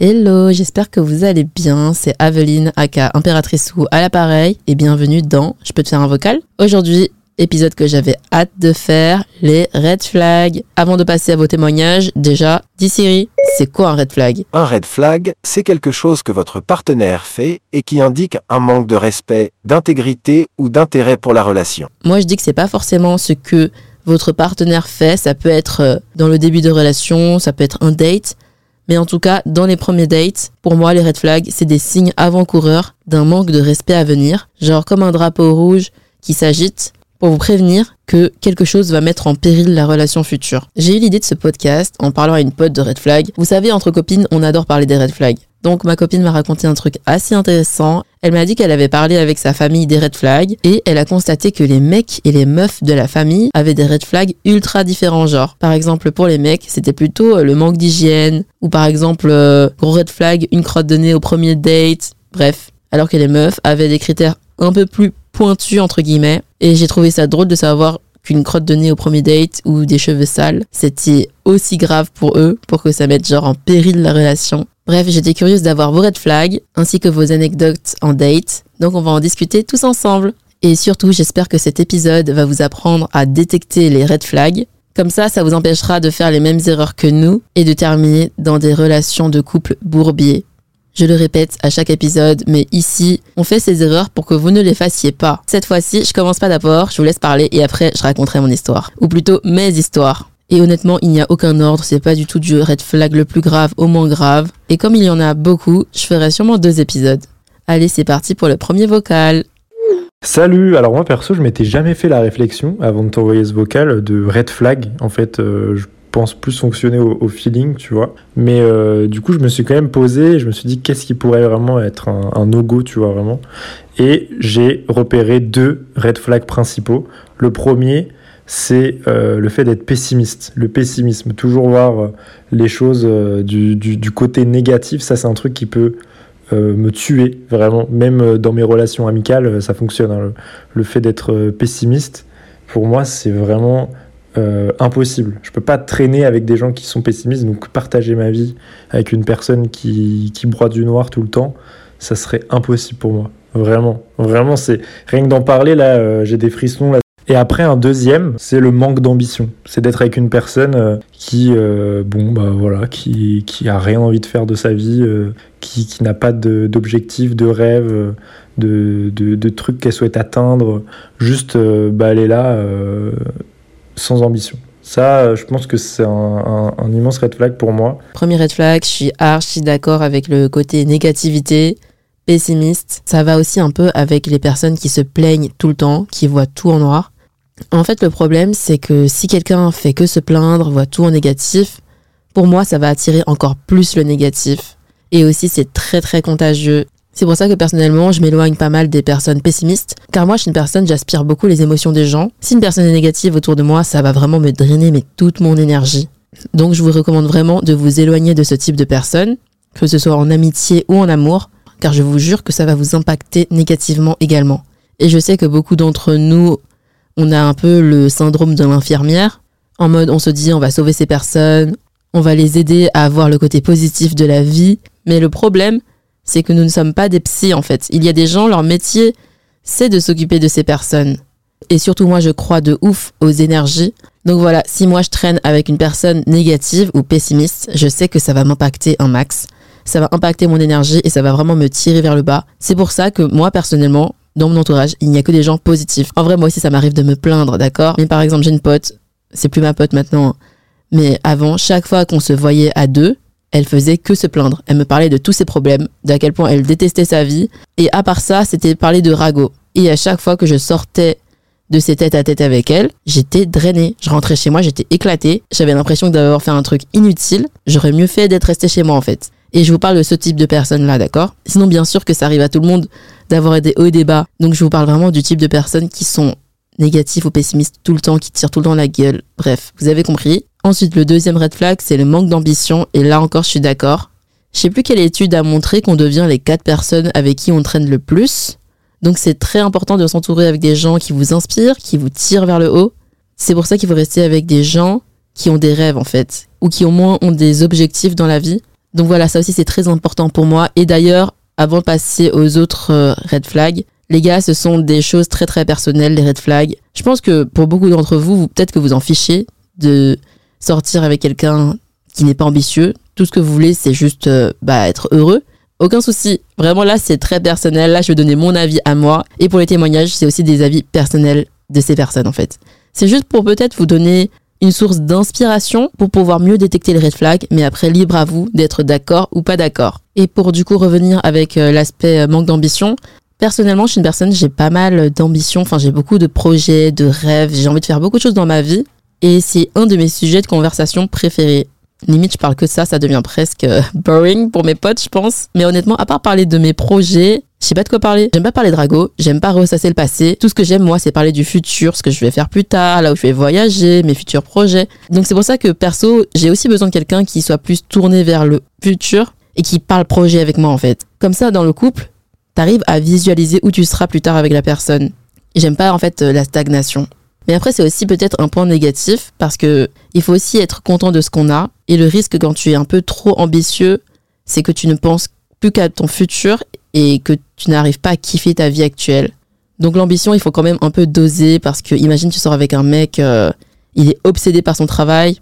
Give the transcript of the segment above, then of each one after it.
Hello, j'espère que vous allez bien. C'est Aveline, aka Impératrice ou à l'appareil, et bienvenue dans Je peux te faire un vocal. Aujourd'hui, épisode que j'avais hâte de faire, les red flags. Avant de passer à vos témoignages, déjà, dis Siri, c'est quoi un red flag? Un red flag, c'est quelque chose que votre partenaire fait et qui indique un manque de respect, d'intégrité ou d'intérêt pour la relation. Moi, je dis que c'est pas forcément ce que votre partenaire fait. Ça peut être euh, dans le début de relation, ça peut être un date. Mais en tout cas, dans les premiers dates, pour moi, les red flags, c'est des signes avant-coureurs d'un manque de respect à venir. Genre comme un drapeau rouge qui s'agite pour vous prévenir que quelque chose va mettre en péril la relation future. J'ai eu l'idée de ce podcast en parlant à une pote de red flag. Vous savez, entre copines, on adore parler des red flags. Donc ma copine m'a raconté un truc assez intéressant. Elle m'a dit qu'elle avait parlé avec sa famille des red flags et elle a constaté que les mecs et les meufs de la famille avaient des red flags ultra différents genre. Par exemple pour les mecs c'était plutôt euh, le manque d'hygiène ou par exemple euh, gros red flag une crotte de nez au premier date. Bref. Alors que les meufs avaient des critères un peu plus pointus entre guillemets et j'ai trouvé ça drôle de savoir qu'une crotte de nez au premier date ou des cheveux sales, c'était aussi grave pour eux pour que ça mette genre en péril la relation. Bref, j'étais curieuse d'avoir vos red flags ainsi que vos anecdotes en date, donc on va en discuter tous ensemble. Et surtout, j'espère que cet épisode va vous apprendre à détecter les red flags. Comme ça, ça vous empêchera de faire les mêmes erreurs que nous et de terminer dans des relations de couple bourbier. Je le répète à chaque épisode, mais ici, on fait ces erreurs pour que vous ne les fassiez pas. Cette fois-ci, je commence pas d'abord, je vous laisse parler et après, je raconterai mon histoire. Ou plutôt mes histoires. Et honnêtement, il n'y a aucun ordre, c'est pas du tout du red flag le plus grave au moins grave. Et comme il y en a beaucoup, je ferai sûrement deux épisodes. Allez, c'est parti pour le premier vocal. Salut, alors moi perso, je m'étais jamais fait la réflexion avant de t'envoyer ce vocal de red flag. En fait, euh, je pense plus fonctionner au, feeling, tu vois. Mais euh, du coup, je me suis quand même posé, je me suis dit qu'est-ce qui pourrait vraiment être un, no-go, tu vois, vraiment. Et j'ai repéré deux red flags principaux. Le premier, c'est euh, le fait d'être pessimiste. Le pessimisme, toujours voir euh, les choses du, côté négatif, ça c'est un truc qui peut me tuer, vraiment. Même dans mes relations amicales, ça fonctionne. hein. Le, fait d'être pessimiste, pour moi, c'est vraiment euh, impossible. Je peux pas traîner avec des gens qui sont pessimistes, donc partager ma vie avec une personne qui, qui broie du noir tout le temps, ça serait impossible pour moi. Vraiment, vraiment, c'est rien que d'en parler là, euh, j'ai des frissons là. Et après, un deuxième, c'est le manque d'ambition. C'est d'être avec une personne euh, qui, bon, bah voilà, qui, qui a rien envie de faire de sa vie, qui, qui n'a pas d'objectif, de, rêve, de, de, trucs qu'elle souhaite atteindre. Juste, bah, elle est là sans ambition. Ça, euh, je pense que c'est un, immense red flag pour moi. Premier red flag, je suis archi d'accord avec le côté négativité, pessimiste. Ça va aussi un peu avec les personnes qui se plaignent tout le temps, qui voient tout en noir. En fait, le problème, c'est que si quelqu'un fait que se plaindre, voit tout en négatif, pour moi, ça va attirer encore plus le négatif. Et aussi, c'est très très contagieux. C'est pour ça que personnellement, je m'éloigne pas mal des personnes pessimistes, car moi, je suis une personne, j'aspire beaucoup les émotions des gens. Si une personne est négative autour de moi, ça va vraiment me drainer toute mon énergie. Donc, je vous recommande vraiment de vous éloigner de ce type de personnes, que ce soit en amitié ou en amour, car je vous jure que ça va vous impacter négativement également. Et je sais que beaucoup d'entre nous, on a un peu le syndrome de l'infirmière, en mode on se dit on va sauver ces personnes, on va les aider à avoir le côté positif de la vie. Mais le problème, c'est que nous ne sommes pas des psys en fait. Il y a des gens, leur métier, c'est de s'occuper de ces personnes. Et surtout moi, je crois de ouf aux énergies. Donc voilà, si moi je traîne avec une personne négative ou pessimiste, je sais que ça va m'impacter un max. Ça va impacter mon énergie et ça va vraiment me tirer vers le bas. C'est pour ça que moi personnellement, dans mon entourage, il n'y a que des gens positifs. En vrai, moi aussi, ça m'arrive de me plaindre, d'accord? Mais par exemple, j'ai une pote, c'est plus ma pote maintenant, mais avant, chaque fois qu'on se voyait à deux, elle faisait que se plaindre. Elle me parlait de tous ses problèmes, d'à quel point elle détestait sa vie. Et à part ça, c'était parler de ragot. Et à chaque fois que je sortais de ces têtes à tête avec elle, j'étais drainée. Je rentrais chez moi, j'étais éclatée. J'avais l'impression d'avoir fait un truc inutile. J'aurais mieux fait d'être restée chez moi en fait. Et je vous parle de ce type de personnes-là, d'accord? Sinon, bien sûr que ça arrive à tout le monde d'avoir des hauts et des bas. Donc, je vous parle vraiment du type de personnes qui sont négatives ou pessimistes tout le temps, qui tirent tout le temps la gueule. Bref, vous avez compris. Ensuite, le deuxième red flag, c'est le manque d'ambition. Et là encore, je suis d'accord. Je sais plus quelle étude a montré qu'on devient les quatre personnes avec qui on traîne le plus. Donc c'est très important de s'entourer avec des gens qui vous inspirent, qui vous tirent vers le haut. C'est pour ça qu'il faut rester avec des gens qui ont des rêves en fait, ou qui au moins ont des objectifs dans la vie. Donc voilà, ça aussi c'est très important pour moi. Et d'ailleurs, avant de passer aux autres euh, red flags, les gars, ce sont des choses très très personnelles, les red flags. Je pense que pour beaucoup d'entre vous, vous peut-être que vous en fichez de sortir avec quelqu'un qui n'est pas ambitieux. Tout ce que vous voulez, c'est juste euh, bah, être heureux. Aucun souci. Vraiment là, c'est très personnel. Là, je vais donner mon avis à moi. Et pour les témoignages, c'est aussi des avis personnels de ces personnes en fait. C'est juste pour peut-être vous donner une source d'inspiration pour pouvoir mieux détecter les red flags, mais après libre à vous d'être d'accord ou pas d'accord. Et pour du coup revenir avec euh, l'aspect euh, manque d'ambition, personnellement, je suis une personne, j'ai pas mal d'ambition, enfin j'ai beaucoup de projets, de rêves, j'ai envie de faire beaucoup de choses dans ma vie, et c'est un de mes sujets de conversation préférés. Limite, je parle que ça, ça devient presque euh, boring pour mes potes, je pense. Mais honnêtement, à part parler de mes projets, je sais pas de quoi parler. J'aime pas parler de ragot, j'aime pas ressasser le passé. Tout ce que j'aime, moi, c'est parler du futur, ce que je vais faire plus tard, là où je vais voyager, mes futurs projets. Donc c'est pour ça que perso, j'ai aussi besoin de quelqu'un qui soit plus tourné vers le futur et qui parle projet avec moi, en fait. Comme ça, dans le couple, t'arrives à visualiser où tu seras plus tard avec la personne. J'aime pas, en fait, la stagnation. Mais après, c'est aussi peut-être un point négatif parce que il faut aussi être content de ce qu'on a. Et le risque quand tu es un peu trop ambitieux, c'est que tu ne penses plus qu'à ton futur et que tu n'arrives pas à kiffer ta vie actuelle. Donc l'ambition, il faut quand même un peu doser parce que imagine tu sors avec un mec, euh, il est obsédé par son travail,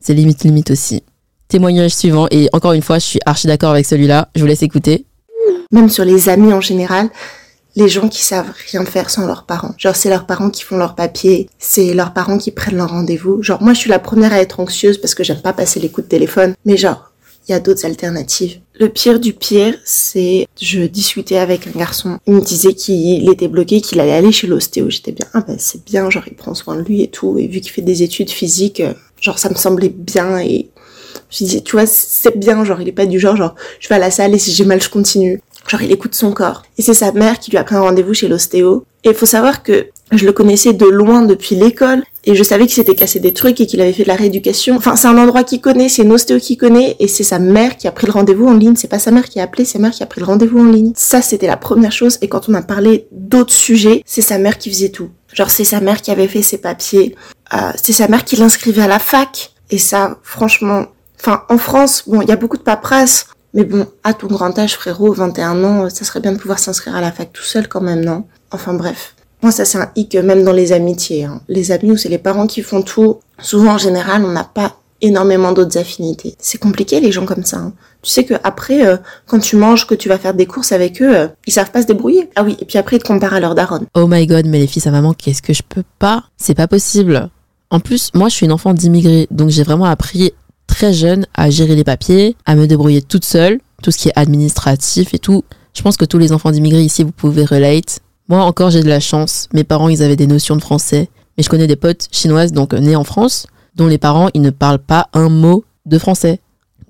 c'est limite limite aussi. Témoignage suivant et encore une fois, je suis archi d'accord avec celui-là. Je vous laisse écouter. Même sur les amis en général, les gens qui savent rien faire sans leurs parents. Genre, c'est leurs parents qui font leurs papiers, c'est leurs parents qui prennent leur rendez-vous. Genre, moi, je suis la première à être anxieuse parce que j'aime pas passer les coups de téléphone. Mais genre, il y a d'autres alternatives. Le pire du pire, c'est je discutais avec un garçon. Il me disait qu'il était bloqué, qu'il allait aller chez l'ostéo. J'étais bien, ah ben c'est bien, genre il prend soin de lui et tout. Et vu qu'il fait des études physiques, euh, genre ça me semblait bien et je disais, tu vois, c'est bien, genre il est pas du genre, genre je vais à la salle et si j'ai mal je continue. Genre, il écoute son corps. Et c'est sa mère qui lui a pris un rendez-vous chez l'ostéo. Et il faut savoir que je le connaissais de loin depuis l'école. Et je savais qu'il s'était cassé des trucs et qu'il avait fait de la rééducation. Enfin, c'est un endroit qu'il connaît, c'est une ostéo qu'il connaît. Et c'est sa mère qui a pris le rendez-vous en ligne. C'est pas sa mère qui a appelé, c'est sa mère qui a pris le rendez-vous en ligne. Ça, c'était la première chose. Et quand on a parlé d'autres sujets, c'est sa mère qui faisait tout. Genre, c'est sa mère qui avait fait ses papiers. Euh, c'est sa mère qui l'inscrivait à la fac. Et ça, franchement, enfin, en France, bon, il y a beaucoup de paperasse. Mais bon, à ton grand âge, frérot, 21 ans, ça serait bien de pouvoir s'inscrire à la fac tout seul quand même, non? Enfin bref. Moi, ça c'est un hic même dans les amitiés. Hein. Les amis où c'est les parents qui font tout, souvent en général, on n'a pas énormément d'autres affinités. C'est compliqué les gens comme ça. Hein. Tu sais que après, euh, quand tu manges, que tu vas faire des courses avec eux, euh, ils savent pas se débrouiller. Ah oui, et puis après ils te comparent à leur daronne. Oh my god, mais les filles, sa maman, qu'est-ce que je peux pas? C'est pas possible. En plus, moi, je suis une enfant d'immigrés, donc j'ai vraiment appris très jeune à gérer les papiers, à me débrouiller toute seule, tout ce qui est administratif et tout. Je pense que tous les enfants d'immigrés ici, vous pouvez relate. Moi encore, j'ai de la chance. Mes parents, ils avaient des notions de français. Mais je connais des potes chinoises, donc nées en France, dont les parents, ils ne parlent pas un mot de français.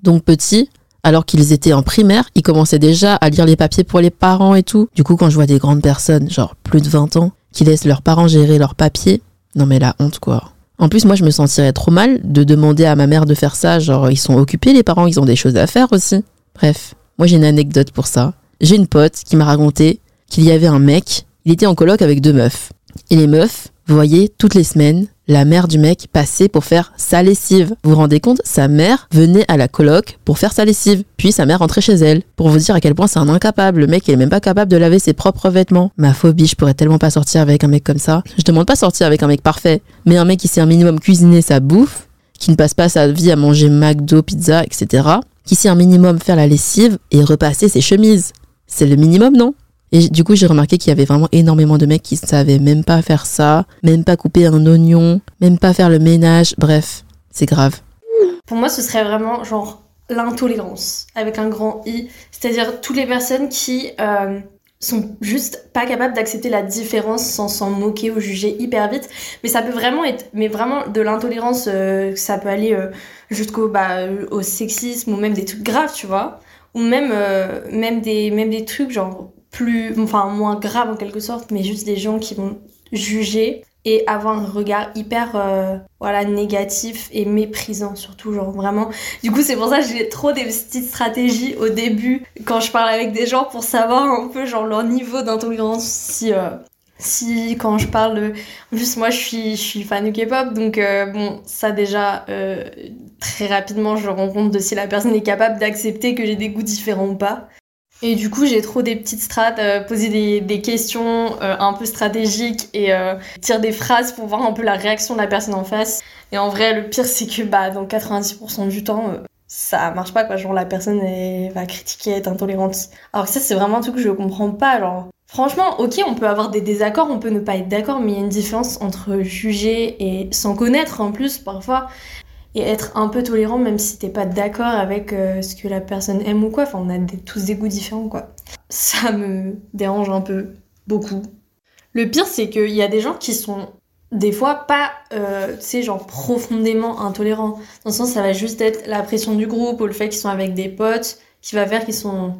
Donc petit, alors qu'ils étaient en primaire, ils commençaient déjà à lire les papiers pour les parents et tout. Du coup, quand je vois des grandes personnes, genre plus de 20 ans, qui laissent leurs parents gérer leurs papiers, non mais la honte quoi. En plus, moi, je me sentirais trop mal de demander à ma mère de faire ça. Genre, ils sont occupés, les parents, ils ont des choses à faire aussi. Bref, moi, j'ai une anecdote pour ça. J'ai une pote qui m'a raconté qu'il y avait un mec, il était en coloc avec deux meufs. Et les meufs voyaient toutes les semaines la mère du mec passer pour faire sa lessive. Vous vous rendez compte Sa mère venait à la coloc pour faire sa lessive. Puis sa mère rentrait chez elle. Pour vous dire à quel point c'est un incapable. Le mec, il est même pas capable de laver ses propres vêtements. Ma phobie, je pourrais tellement pas sortir avec un mec comme ça. Je demande pas sortir avec un mec parfait. Mais un mec qui sait un minimum cuisiner sa bouffe, qui ne passe pas sa vie à manger McDo, pizza, etc. Qui sait un minimum faire la lessive et repasser ses chemises. C'est le minimum, non? Et du coup, j'ai remarqué qu'il y avait vraiment énormément de mecs qui ne savaient même pas faire ça, même pas couper un oignon, même pas faire le ménage. Bref, c'est grave. Pour moi, ce serait vraiment genre l'intolérance avec un grand I, c'est-à-dire toutes les personnes qui euh, sont juste pas capables d'accepter la différence sans s'en moquer ou juger hyper vite. Mais ça peut vraiment être, mais vraiment de l'intolérance, euh, ça peut aller euh, jusqu'au bah, au sexisme ou même des trucs graves, tu vois, ou même même des même des trucs genre plus, enfin moins grave en quelque sorte, mais juste des gens qui vont juger et avoir un regard hyper euh, voilà négatif et méprisant surtout genre vraiment. Du coup c'est pour ça que j'ai trop des petites stratégies au début quand je parle avec des gens pour savoir un peu genre leur niveau d'intolérance si euh, si quand je parle de... en plus moi je suis je suis fan de K-pop donc euh, bon ça déjà très rapidement je rends compte de si la personne est capable d'accepter que j'ai des goûts différents ou pas et du coup, j'ai trop des petites strates, euh, poser des, des questions euh, un peu stratégiques et euh, dire des phrases pour voir un peu la réaction de la personne en face. Et en vrai, le pire, c'est que bah, dans 90% du temps, euh, ça marche pas, quoi. Genre, la personne elle, va critiquer, être intolérante. Alors que ça, c'est vraiment un truc que je comprends pas. Genre, franchement, ok, on peut avoir des désaccords, on peut ne pas être d'accord, mais il y a une différence entre juger et s'en connaître en plus, parfois et être un peu tolérant même si t'es pas d'accord avec euh, ce que la personne aime ou quoi. Enfin, on a tous des goûts différents, quoi. Ça me dérange un peu, beaucoup. Le pire, c'est qu'il y a des gens qui sont des fois pas, euh, tu sais, genre profondément intolérants. Dans le sens, ça va juste être la pression du groupe ou le fait qu'ils sont avec des potes qui va faire qu'ils sont.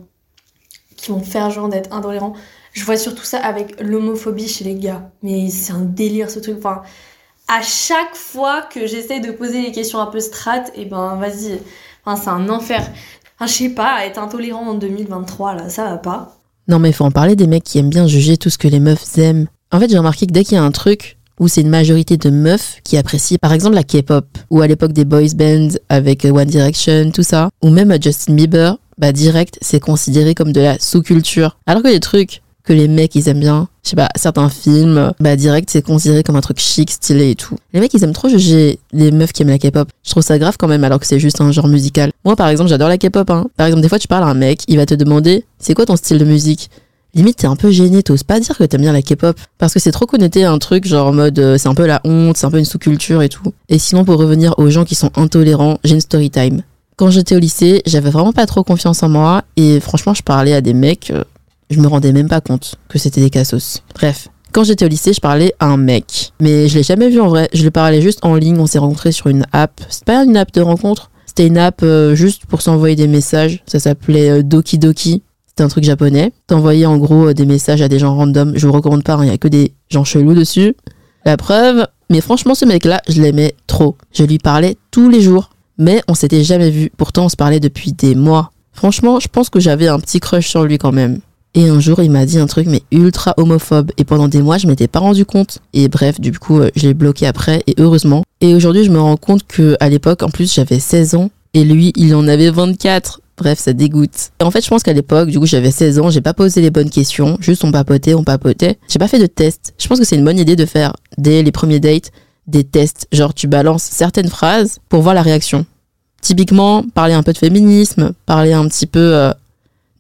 qui vont faire genre d'être intolérants. Je vois surtout ça avec l'homophobie chez les gars. Mais c'est un délire ce truc. Enfin, à chaque fois que j'essaie de poser des questions un peu strates, et eh ben vas-y, enfin, c'est un enfer. Enfin, je sais pas, être intolérant en 2023, là, ça va pas. Non, mais faut en parler des mecs qui aiment bien juger tout ce que les meufs aiment. En fait, j'ai remarqué que dès qu'il y a un truc où c'est une majorité de meufs qui apprécient, par exemple, la K-pop, ou à l'époque des boys bands avec One Direction, tout ça, ou même Justin Bieber, bah direct, c'est considéré comme de la sous-culture. Alors que les trucs que les mecs ils aiment bien. Je sais pas, certains films, bah direct c'est considéré comme un truc chic, stylé et tout. Les mecs ils aiment trop juger les meufs qui aiment la K-pop. Je trouve ça grave quand même alors que c'est juste un genre musical. Moi par exemple j'adore la K-pop. Hein. Par exemple des fois tu parles à un mec, il va te demander c'est quoi ton style de musique? Limite, t'es un peu gêné, t'oses pas dire que t'aimes bien la K-pop. Parce que c'est trop connecté à un truc, genre en mode, euh, c'est un peu la honte, c'est un peu une sous-culture et tout. Et sinon, pour revenir aux gens qui sont intolérants, j'ai une story time. Quand j'étais au lycée, j'avais vraiment pas trop confiance en moi. Et franchement, je parlais à des mecs, euh, je me rendais même pas compte que c'était des cassos. Bref. Quand j'étais au lycée, je parlais à un mec. Mais je l'ai jamais vu en vrai. Je le parlais juste en ligne. On s'est rencontrés sur une app. C'est pas une app de rencontre. C'était une app euh, juste pour s'envoyer des messages. Ça s'appelait euh, Doki Doki. C'était un truc japonais. T'envoyais en gros euh, des messages à des gens random. Je vous recommande pas, il y a que des gens chelous dessus. La preuve. Mais franchement, ce mec-là, je l'aimais trop. Je lui parlais tous les jours. Mais on s'était jamais vu. Pourtant, on se parlait depuis des mois. Franchement, je pense que j'avais un petit crush sur lui quand même. Et un jour, il m'a dit un truc, mais ultra homophobe. Et pendant des mois, je m'étais pas rendu compte. Et bref, du coup, euh, je l'ai bloqué après, et heureusement. Et aujourd'hui, je me rends compte que à l'époque, en plus, j'avais 16 ans, et lui, il en avait 24. Bref, ça dégoûte. Et en fait, je pense qu'à l'époque, du coup, j'avais 16 ans, j'ai pas posé les bonnes questions, juste on papotait, on papotait. J'ai pas fait de test. Je pense que c'est une bonne idée de faire, dès les premiers dates, des tests. Genre, tu balances certaines phrases pour voir la réaction. Typiquement, parler un peu de féminisme, parler un petit peu euh,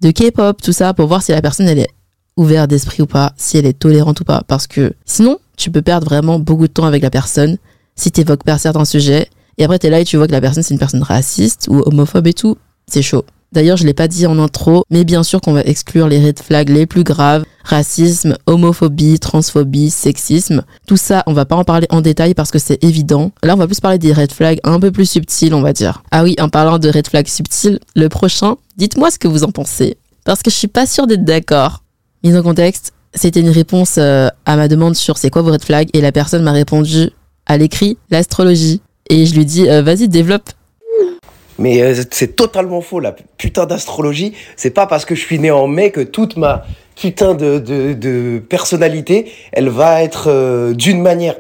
de K-pop, tout ça, pour voir si la personne elle est ouverte d'esprit ou pas, si elle est tolérante ou pas. Parce que sinon, tu peux perdre vraiment beaucoup de temps avec la personne si t'évoques pas certains sujets. Et après, t'es là et tu vois que la personne c'est une personne raciste ou homophobe et tout. C'est chaud. D'ailleurs, je l'ai pas dit en intro, mais bien sûr qu'on va exclure les red flags les plus graves. Racisme, homophobie, transphobie, sexisme. Tout ça, on va pas en parler en détail parce que c'est évident. Là, on va plus parler des red flags un peu plus subtils, on va dire. Ah oui, en parlant de red flags subtils, le prochain, dites-moi ce que vous en pensez. Parce que je suis pas sûre d'être d'accord. Mise en contexte, c'était une réponse euh, à ma demande sur c'est quoi vos red flags et la personne m'a répondu à l'écrit l'astrologie. Et je lui dis, euh, vas-y, développe. Mais euh, c'est totalement faux, la putain d'astrologie. C'est pas parce que je suis né en mai que toute ma putain de, de, personnalité, elle va être euh, d'une manière.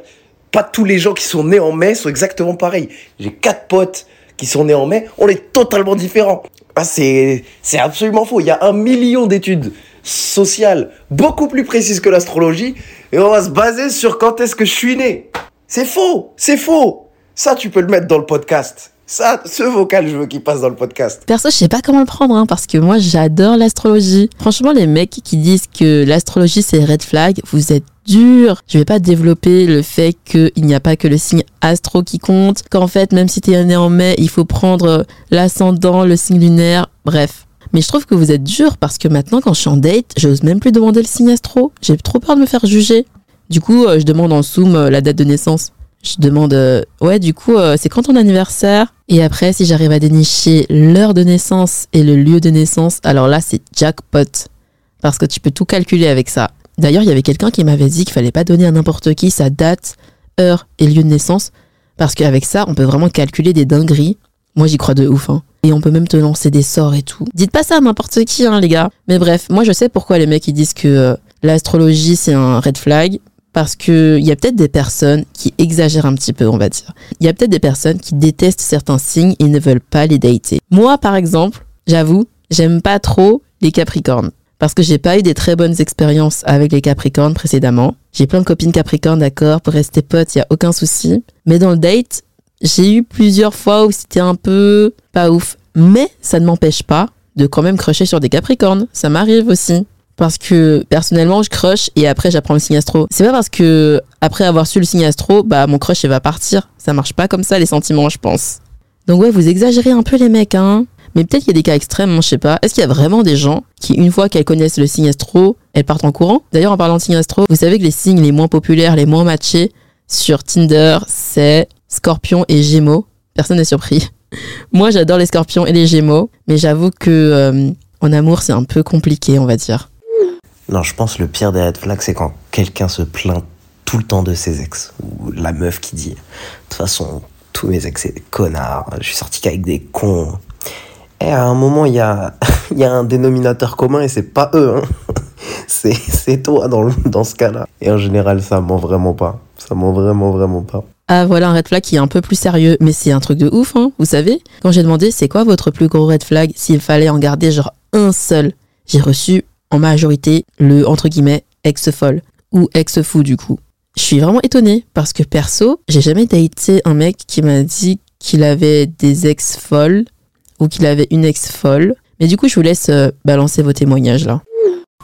Pas tous les gens qui sont nés en mai sont exactement pareils. J'ai quatre potes qui sont nés en mai, on est totalement différents. Ah, c'est, c'est absolument faux. Il y a un million d'études sociales beaucoup plus précises que l'astrologie et on va se baser sur quand est-ce que je suis né. C'est faux, c'est faux. Ça, tu peux le mettre dans le podcast. Ça, ce vocal, je veux qu'il passe dans le podcast. Perso, je sais pas comment le prendre, hein, parce que moi, j'adore l'astrologie. Franchement, les mecs qui disent que l'astrologie, c'est red flag, vous êtes durs. Je vais pas développer le fait qu'il n'y a pas que le signe astro qui compte, qu'en fait, même si t'es né en mai, il faut prendre l'ascendant, le signe lunaire, bref. Mais je trouve que vous êtes dur parce que maintenant, quand je suis en date, j'ose même plus demander le signe astro. J'ai trop peur de me faire juger. Du coup, euh, je demande en zoom euh, la date de naissance. Je demande, euh, ouais, du coup, euh, c'est quand ton anniversaire? Et après, si j'arrive à dénicher l'heure de naissance et le lieu de naissance, alors là, c'est jackpot. Parce que tu peux tout calculer avec ça. D'ailleurs, il y avait quelqu'un qui m'avait dit qu'il fallait pas donner à n'importe qui sa date, heure et lieu de naissance. Parce qu'avec ça, on peut vraiment calculer des dingueries. Moi, j'y crois de ouf. Hein. Et on peut même te lancer des sorts et tout. Dites pas ça à n'importe qui, hein, les gars. Mais bref, moi, je sais pourquoi les mecs ils disent que euh, l'astrologie c'est un red flag parce que il y a peut-être des personnes qui exagèrent un petit peu, on va dire. Il y a peut-être des personnes qui détestent certains signes et ne veulent pas les dater. Moi, par exemple, j'avoue, j'aime pas trop les Capricornes. Parce que j'ai pas eu des très bonnes expériences avec les Capricornes précédemment. J'ai plein de copines Capricornes, d'accord, pour rester potes, y a aucun souci. Mais dans le date, j'ai eu plusieurs fois où c'était un peu pas ouf. Mais ça ne m'empêche pas de quand même crocher sur des Capricornes. Ça m'arrive aussi parce que personnellement je crush et après j'apprends le signe astro. C'est pas parce que après avoir su le signe astro, bah mon crush il va partir. Ça marche pas comme ça les sentiments, je pense. Donc ouais, vous exagérez un peu les mecs hein. Mais peut-être qu'il y a des cas extrêmes, je sais pas. Est-ce qu'il y a vraiment des gens qui, une fois qu'elles connaissent le signe astro, elles partent en courant? D'ailleurs, en parlant de signe astro, vous savez que les signes les moins populaires, les moins matchés sur Tinder, c'est Scorpion et Gémeaux. Personne n'est surpris. Moi, j'adore les Scorpions et les Gémeaux, mais j'avoue que euh, en amour, c'est un peu compliqué, on va dire. Non, je pense le pire des red flags, c'est quand quelqu'un se plaint tout le temps de ses ex. Ou la meuf qui dit, de toute façon, tous mes ex, c'est des connards. Je suis sorti qu'avec des cons. Et à un moment, il y a, y a un dénominateur commun et c'est pas eux. Hein. C'est, toi dans, dans ce cas-là. Et en général, ça ment vraiment pas. Ça ment vraiment, vraiment pas. Ah voilà un red flag qui est un peu plus sérieux, mais c'est un truc de ouf, hein, vous savez Quand j'ai demandé c'est quoi votre plus gros red flag, s'il fallait en garder genre un seul, j'ai reçu en majorité le entre guillemets ex-folle ou ex-fou du coup. Je suis vraiment étonnée parce que perso, j'ai jamais daté un mec qui m'a dit qu'il avait des ex-folles ou qu'il avait une ex-folle. Mais du coup, je vous laisse euh, balancer vos témoignages là.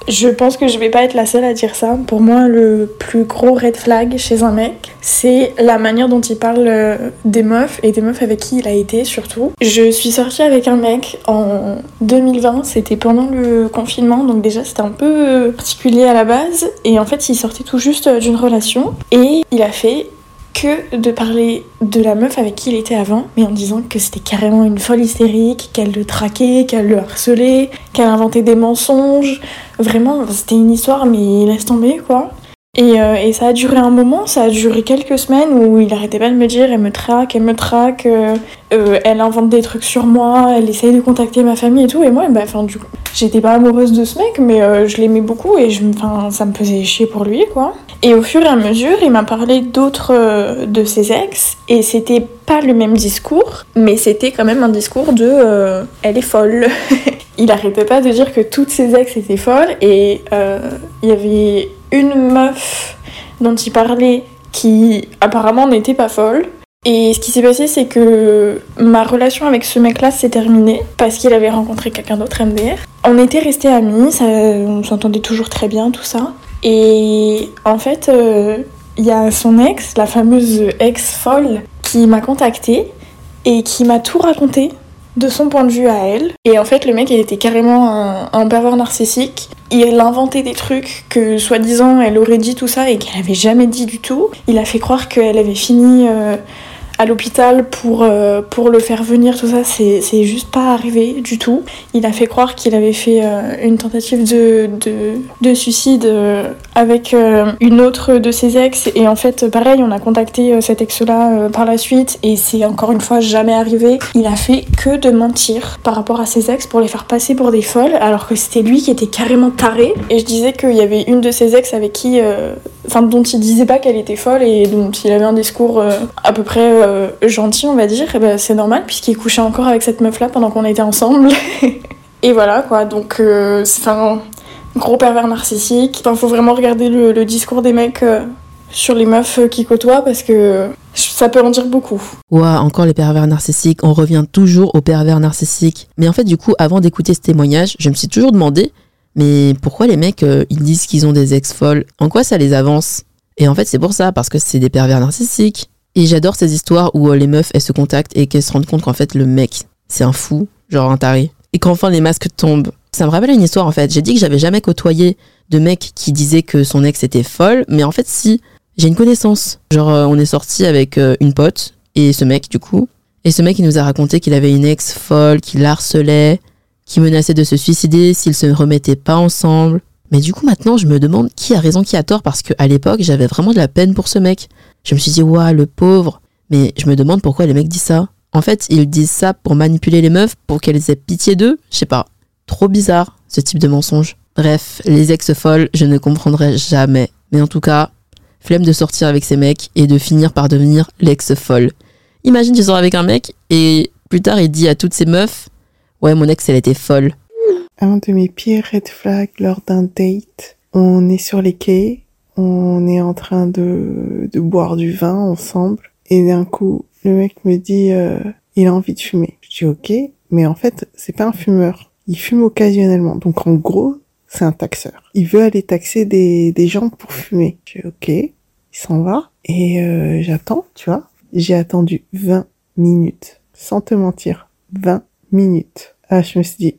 Je pense que je vais pas être la seule à dire ça. Pour moi, le plus gros red flag chez un mec, c'est la manière dont il parle euh, des meufs et des meufs avec qui il a été surtout. Je suis sortie avec un mec en 2020, c'était pendant le confinement, donc déjà c'était un peu particulier à la base. Et en fait, il sortait tout juste euh, d'une relation et il a fait que de parler de la meuf avec qui il était avant, mais en disant que c'était carrément une folle hystérique, qu'elle le traquait, qu'elle le harcelait, qu'elle inventait des mensonges. Vraiment, c'était une histoire, mais laisse tomber quoi. Et, euh, et ça a duré un moment, ça a duré quelques semaines où il arrêtait pas de me dire elle me traque, elle me traque, euh, euh, elle invente des trucs sur moi, elle essaye de contacter ma famille et tout. Et moi, bah, enfin, du coup, j'étais pas amoureuse de ce mec, mais je l'aimais beaucoup et je, ça me faisait chier pour lui quoi. Et au fur et à mesure, il m'a parlé d'autres de ses ex et c'était pas le même discours, mais c'était quand même un discours de elle est folle. il arrêtait pas de dire que toutes ses ex étaient folles et il y avait une meuf dont il parlait qui apparemment n'était pas folle. Et ce qui s'est passé, c'est que ma relation avec ce mec-là s'est terminée parce qu'il avait rencontré quelqu'un d'autre MDR. On était restés amis, ça, on s'entendait toujours très bien, tout ça. Et en fait, euh, il y a son ex, la fameuse ex folle, qui m'a contactée et qui m'a tout raconté. De son point de vue à elle. Et en fait, le mec, il était carrément un, un pervers narcissique. Il inventait des trucs que, soi-disant, elle aurait dit tout ça et qu'elle avait jamais dit du tout. Il a fait croire qu'elle avait fini euh, à l'hôpital pour, euh, pour le faire venir, tout ça, c'est juste pas arrivé du tout. Il a fait croire qu'il avait fait euh, une tentative de, de, de suicide euh, avec une autre de ses ex. Et en fait, pareil, on a contacté cet ex-là par la suite et c'est encore une fois jamais arrivé. Il a fait que de mentir par rapport à ses ex pour les faire passer pour des folles, alors que c'était lui qui était carrément taré. Et je disais qu'il y avait une de ses ex avec qui, enfin, dont il disait pas qu'elle était folle et dont il avait un discours à peu près euh, gentil, on va dire. Et ben, c'est normal puisqu'il couchait encore avec cette meuf-là pendant qu'on était ensemble. et voilà quoi. Donc, euh, c'est un gros pervers narcissique. Enfin, faut vraiment regarder le, discours des mecs. euh, sur les meufs qui côtoient parce que ça peut en dire beaucoup. Ouah, encore les pervers narcissiques. On revient toujours aux pervers narcissiques. Mais en fait, du coup, avant d'écouter ce témoignage, je me suis toujours demandé, mais pourquoi les mecs, ils disent qu'ils ont des ex folles? En quoi ça les avance? Et en fait, c'est pour ça, parce que c'est des pervers narcissiques. Et j'adore ces histoires où euh, les meufs, elles se contactent et qu'elles se rendent compte qu'en fait, le mec, c'est un fou, genre un taré. Et qu'enfin, les masques tombent. Ça me rappelle une histoire, en fait. J'ai dit que j'avais jamais côtoyé de mec qui disait que son ex était folle, mais en fait, si, j'ai une connaissance. Genre, euh, on est sorti avec euh, une pote et ce mec, du coup. Et ce mec, il nous a raconté qu'il avait une ex folle, qui l'harcelait, qui menaçait de se suicider s'ils se remettaient pas ensemble. Mais du coup, maintenant, je me demande qui a raison, qui a tort, parce qu'à l'époque, j'avais vraiment de la peine pour ce mec. Je me suis dit, ouah, le pauvre. Mais je me demande pourquoi les mecs disent ça. En fait, ils disent ça pour manipuler les meufs, pour qu'elles aient pitié d'eux. Je sais pas. Trop bizarre, ce type de mensonge. Bref, les ex folles, je ne comprendrai jamais. Mais en tout cas, flemme de sortir avec ces mecs et de finir par devenir l'ex folle. Imagine, tu sors avec un mec et plus tard, il dit à toutes ces meufs, ouais, mon ex, elle était folle. Un de mes pires red flags lors d'un date, on est sur les quais, on est en train de, de boire du vin ensemble, et d'un coup, le mec me dit, euh, il a envie de fumer. Je dis ok, mais en fait, c'est pas un fumeur. Il fume occasionnellement. Donc en gros, c'est un taxeur. Il veut aller taxer des, des gens pour fumer. Je dis ok, il s'en va, et euh, j'attends, tu vois. J'ai attendu 20 minutes, sans te mentir, 20 minutes. Ah, je me suis dit,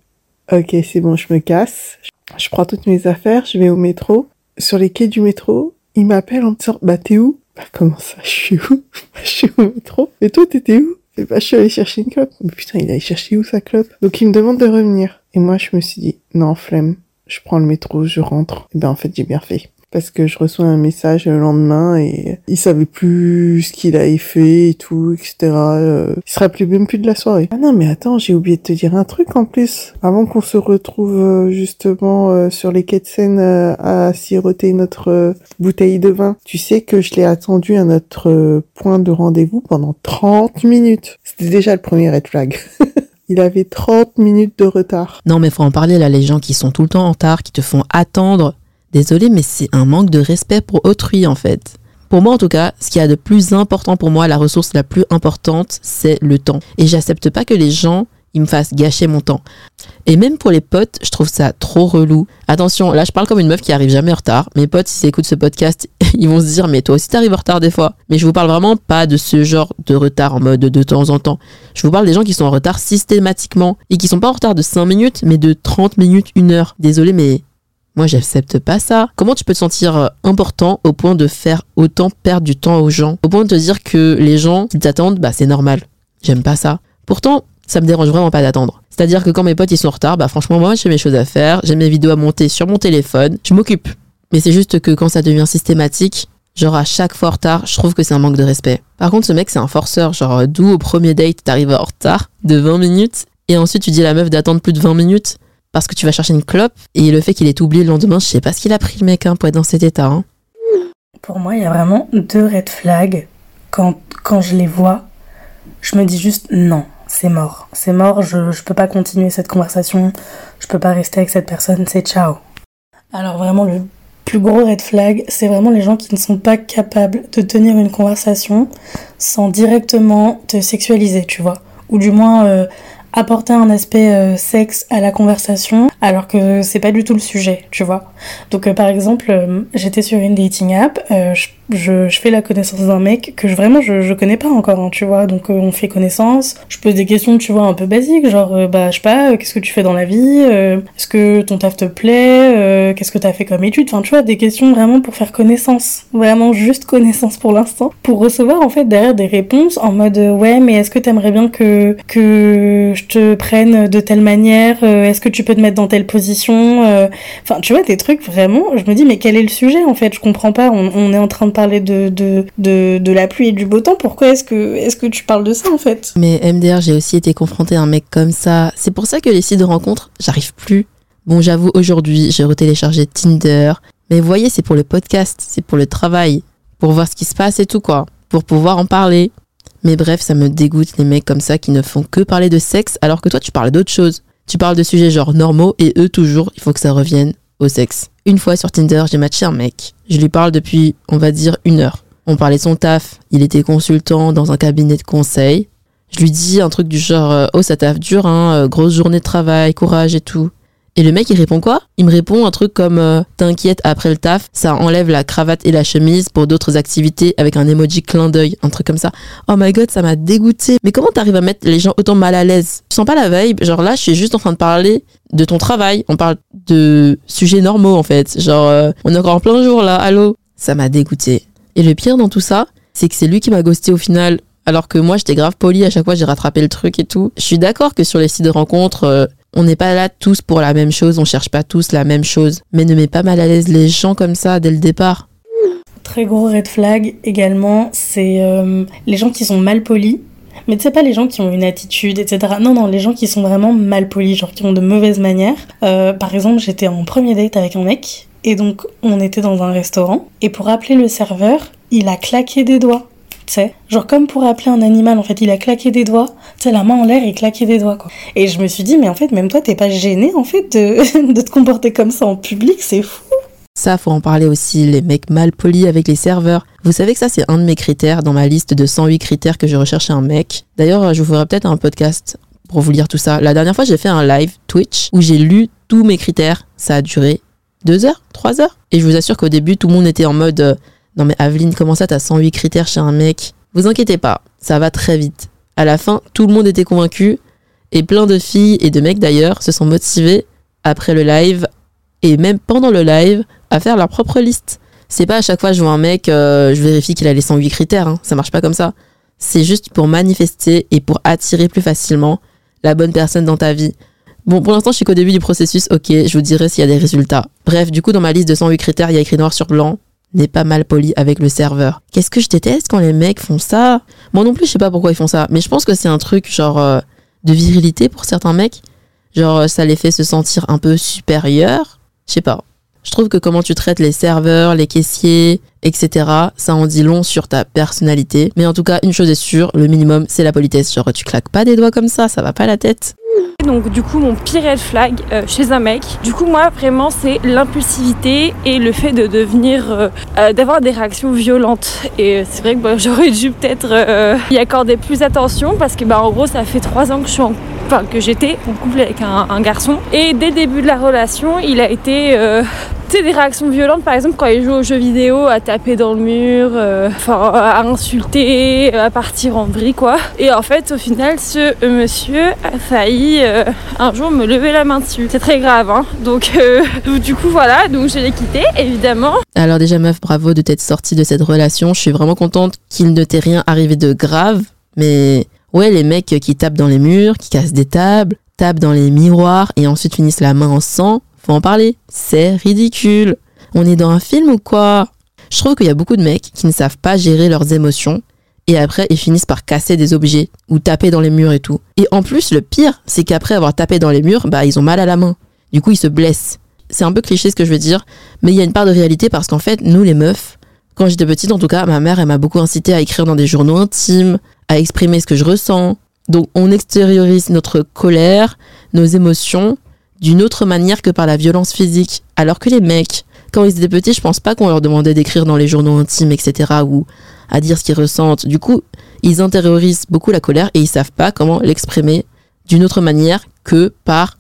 ok, c'est bon, je me casse. Je prends toutes mes affaires, je vais au métro. Sur les quais du métro, il m'appelle en disant, bah t'es où? Bah comment ça, je suis où? Bah, Je suis au métro. Et toi, t'étais où? Et bah je suis allé chercher une clope. Mais putain, il allait chercher où sa clope? Donc il me demande de revenir. Et moi, je me suis dit, non, flemme. Je prends le métro, je rentre. Et ben en fait, j'ai bien fait. Parce que je reçois un message le lendemain et il savait plus ce qu'il avait fait et tout, etc. Euh, il se rappelait même plus de la soirée. Ah non, mais attends, j'ai oublié de te dire un truc en plus. Avant qu'on se retrouve euh, justement euh, sur les quais de Seine euh, à siroter notre bouteille de vin, tu sais que je l'ai attendu à notre point de rendez-vous pendant 30 minutes. C'était déjà le premier red flag. il avait 30 minutes de retard. Non, mais faut en parler là, les gens qui sont tout le temps en retard, qui te font attendre. Désolé, mais c'est un manque de respect pour autrui en fait. Pour moi en tout cas, ce qu'il y a de plus important pour moi, la ressource la plus importante, c'est le temps. Et j'accepte pas que les gens ils me fassent gâcher mon temps. Et même pour les potes, je trouve ça trop relou. Attention, là je parle comme une meuf qui arrive jamais en retard. Mes potes, s'ils écoutent ce podcast, ils vont se dire mais toi aussi t'arrives en retard des fois. Mais je vous parle vraiment pas de ce genre de retard en mode de temps en temps. Je vous parle des gens qui sont en retard systématiquement et qui sont pas en retard de 5 minutes mais de 30 minutes, 1 heure. Désolé mais moi, j'accepte pas ça. Comment tu peux te sentir euh, important au point de faire autant perdre du temps aux gens? Au point de te dire que les gens qui t'attendent, bah c'est normal. J'aime pas ça. Pourtant, ça me dérange vraiment pas d'attendre. C'est-à-dire que quand mes potes ils sont en retard, bah franchement moi j'ai mes choses à faire, j'ai mes vidéos à monter sur mon téléphone, je m'occupe. Mais c'est juste que quand ça devient systématique, genre à chaque fois en retard, je trouve que c'est un manque de respect. Par contre, ce mec c'est un forceur, genre d'où au premier date t'arrives en retard de 20 minutes et ensuite tu dis à la meuf d'attendre plus de 20 minutes? Parce que tu vas chercher une clope et le fait qu'il ait oublié le lendemain, je sais pas ce qu'il a pris le mec hein, pour être dans cet état. Hein. Pour moi, il y a vraiment deux red flags. Quand, quand je les vois, je me dis juste non, c'est mort. C'est mort, je, je peux pas continuer cette conversation, je peux pas rester avec cette personne, c'est ciao. Alors vraiment, le plus gros red flag, c'est vraiment les gens qui ne sont pas capables de tenir une conversation sans directement te sexualiser, tu vois. Ou du moins euh, apporter un aspect euh, sexe à la conversation alors que c'est pas du tout le sujet, tu vois. Donc euh, par exemple, euh, j'étais sur une dating app, je je, fais la connaissance d'un mec que je, vraiment je, je connais pas encore, hein, tu vois. Donc euh, on fait connaissance. Je pose des questions, tu vois, un peu basiques, genre euh, bah je sais pas, euh, qu'est-ce que tu fais dans la vie, est-ce que ton taf te plaît, qu'est-ce que t'as fait comme étude, enfin tu vois, des questions vraiment pour faire connaissance, vraiment juste connaissance pour l'instant, pour recevoir en fait derrière des réponses en mode ouais mais est-ce que t'aimerais bien que que je te prenne de telle manière, est-ce que tu peux te mettre dans telle position, enfin tu vois des trucs vraiment, je me dis mais quel est le sujet en fait, je comprends pas, on, on est en train de parler de, de, de, de, la pluie et du beau temps, pourquoi est-ce que, est que tu parles de ça en fait? Mais MDR, j'ai aussi été confronté à un mec comme ça. C'est pour ça que les sites de rencontres, j'arrive plus. Bon, j'avoue, aujourd'hui, j'ai retéléchargé Tinder. Mais voyez, c'est pour le podcast, c'est pour le travail, pour voir ce qui se passe et tout quoi, pour pouvoir en parler. Mais bref, ça me dégoûte les mecs comme ça qui ne font que parler de sexe alors que toi tu parles d'autre chose. Tu parles de sujets genre normaux et eux toujours, il faut que ça revienne au sexe. Une fois sur Tinder, j'ai matché un mec. Je lui parle depuis, on va dire, une heure. On parlait son taf. Il était consultant dans un cabinet de conseil. Je lui dis un truc du genre, euh, oh ça taf dur, hein, euh, grosse journée de travail, courage et tout. Et le mec, il répond quoi? Il me répond un truc comme euh, T'inquiète, après le taf, ça enlève la cravate et la chemise pour d'autres activités avec un emoji clin d'œil, un truc comme ça. Oh my god, ça m'a dégoûté. Mais comment t'arrives à mettre les gens autant mal à l'aise? Tu sens pas la vibe? Genre là, je suis juste en train de parler de ton travail. On parle de sujets normaux en fait. Genre, euh, on est encore en plein jour là, allô? Ça m'a dégoûté. Et le pire dans tout ça, c'est que c'est lui qui m'a ghosté au final alors que moi j'étais grave poli à chaque fois j'ai rattrapé le truc et tout. Je suis d'accord que sur les sites de rencontres euh, on n'est pas là tous pour la même chose, on cherche pas tous la même chose, mais ne mets pas mal à l'aise les gens comme ça dès le départ. Très gros red flag également, c'est euh, les gens qui sont mal polis. Mais tu sais pas les gens qui ont une attitude, etc. Non, non, les gens qui sont vraiment mal polis, genre qui ont de mauvaises manières. Euh, par exemple, j'étais en premier date avec un mec, et donc on était dans un restaurant, et pour appeler le serveur, il a claqué des doigts tu sais. Genre comme pour appeler un animal, en fait, il a claqué des doigts, tu sais, la main en l'air et claqué des doigts, quoi. Et je me suis dit, mais en fait, même toi, t'es pas gêné, en fait, de, de te comporter comme ça en public, c'est fou. Ça, faut en parler aussi, les mecs mal polis avec les serveurs. Vous savez que ça, c'est un de mes critères dans ma liste de 108 critères que je recherche un mec. D'ailleurs, je vous ferai peut-être un podcast pour vous lire tout ça. La dernière fois, j'ai fait un live Twitch où j'ai lu tous mes critères. Ça a duré deux heures, trois heures. Et je vous assure qu'au début, tout le monde était en mode euh, non mais Aveline, comment ça t'as 108 critères chez un mec? Vous inquiétez pas, ça va très vite. À la fin, tout le monde était convaincu et plein de filles et de mecs d'ailleurs se sont motivés après le live et même pendant le live à faire leur propre liste. C'est pas à chaque fois que je vois un mec, euh, je vérifie qu'il a les 108 critères, hein. ça marche pas comme ça. C'est juste pour manifester et pour attirer plus facilement la bonne personne dans ta vie. Bon, pour l'instant, je suis qu'au début du processus, ok, je vous dirai s'il y a des résultats. Bref, du coup, dans ma liste de 108 critères, il y a écrit noir sur blanc, n'est pas mal poli avec le serveur. Qu'est-ce que je déteste quand les mecs font ça? Moi non plus, je sais pas pourquoi ils font ça, mais je pense que c'est un truc genre euh, de virilité pour certains mecs. Genre, ça les fait se sentir un peu supérieurs. Je sais pas. Je trouve que comment tu traites les serveurs, les caissiers, etc., ça en dit long sur ta personnalité. Mais en tout cas, une chose est sûre, le minimum, c'est la politesse. Genre, tu claques pas des doigts comme ça, ça va pas la tête. Donc du coup mon pire red flag euh, chez un mec, du coup moi vraiment c'est l'impulsivité et le fait de devenir, euh, euh, d'avoir des réactions violentes. Et c'est vrai que bah, j'aurais dû peut-être y accorder plus attention parce que bah en gros ça fait trois ans que je suis en enfin que j'étais en couple avec un, garçon et dès le début de la relation il a été tu sais, des réactions violentes, par exemple, quand il joue aux jeux vidéo, à taper dans le mur, euh, à insulter, à partir en vrille, quoi. Et en fait, au final, ce monsieur a failli euh, un jour me lever la main dessus. C'est très grave, hein. Donc, euh, du coup, voilà, donc je l'ai quitté, évidemment. Alors, déjà, meuf, bravo de t'être sortie de cette relation. Je suis vraiment contente qu'il ne t'ait rien arrivé de grave, mais ouais, les mecs qui tapent dans les murs, qui cassent des tables, tapent dans les miroirs et ensuite finissent la main en sang faut en parler. C'est ridicule. On est dans un film ou quoi? Je trouve qu'il y a beaucoup de mecs qui ne savent pas gérer leurs émotions et après ils finissent par casser des objets ou taper dans les murs et tout. Et en plus, le pire, c'est qu'après avoir tapé dans les murs, bah ils ont mal à la main. Du coup, ils se blessent. C'est un peu cliché ce que je veux dire, mais il y a une part de réalité parce qu'en fait, nous les meufs, quand j'étais petite en tout cas, ma mère elle m'a beaucoup incité à écrire dans des journaux intimes, à exprimer ce que je ressens. Donc on extériorise notre colère, nos émotions d'une autre manière que par la violence physique. Alors que les mecs, quand ils étaient petits, je pense pas qu'on leur demandait d'écrire dans les journaux intimes, etc., ou à dire ce qu'ils ressentent. Du coup, ils intériorisent beaucoup la colère et ils savent pas comment l'exprimer d'une autre manière que par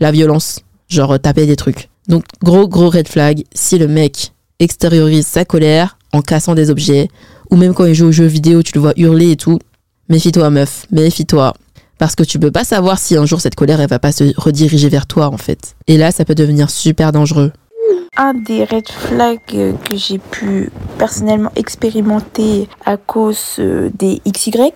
la violence. Genre taper des trucs. Donc, gros, gros red flag. Si le mec extériorise sa colère, en cassant des objets, ou même quand il joue aux jeux vidéo, tu le vois hurler et tout. Méfie-toi, meuf, méfie-toi. Parce que tu peux pas savoir si un jour cette colère, elle va pas se rediriger vers toi, en fait. Et là, ça peut devenir super dangereux. Un des red flags que j'ai pu personnellement expérimenter à cause euh, des XY,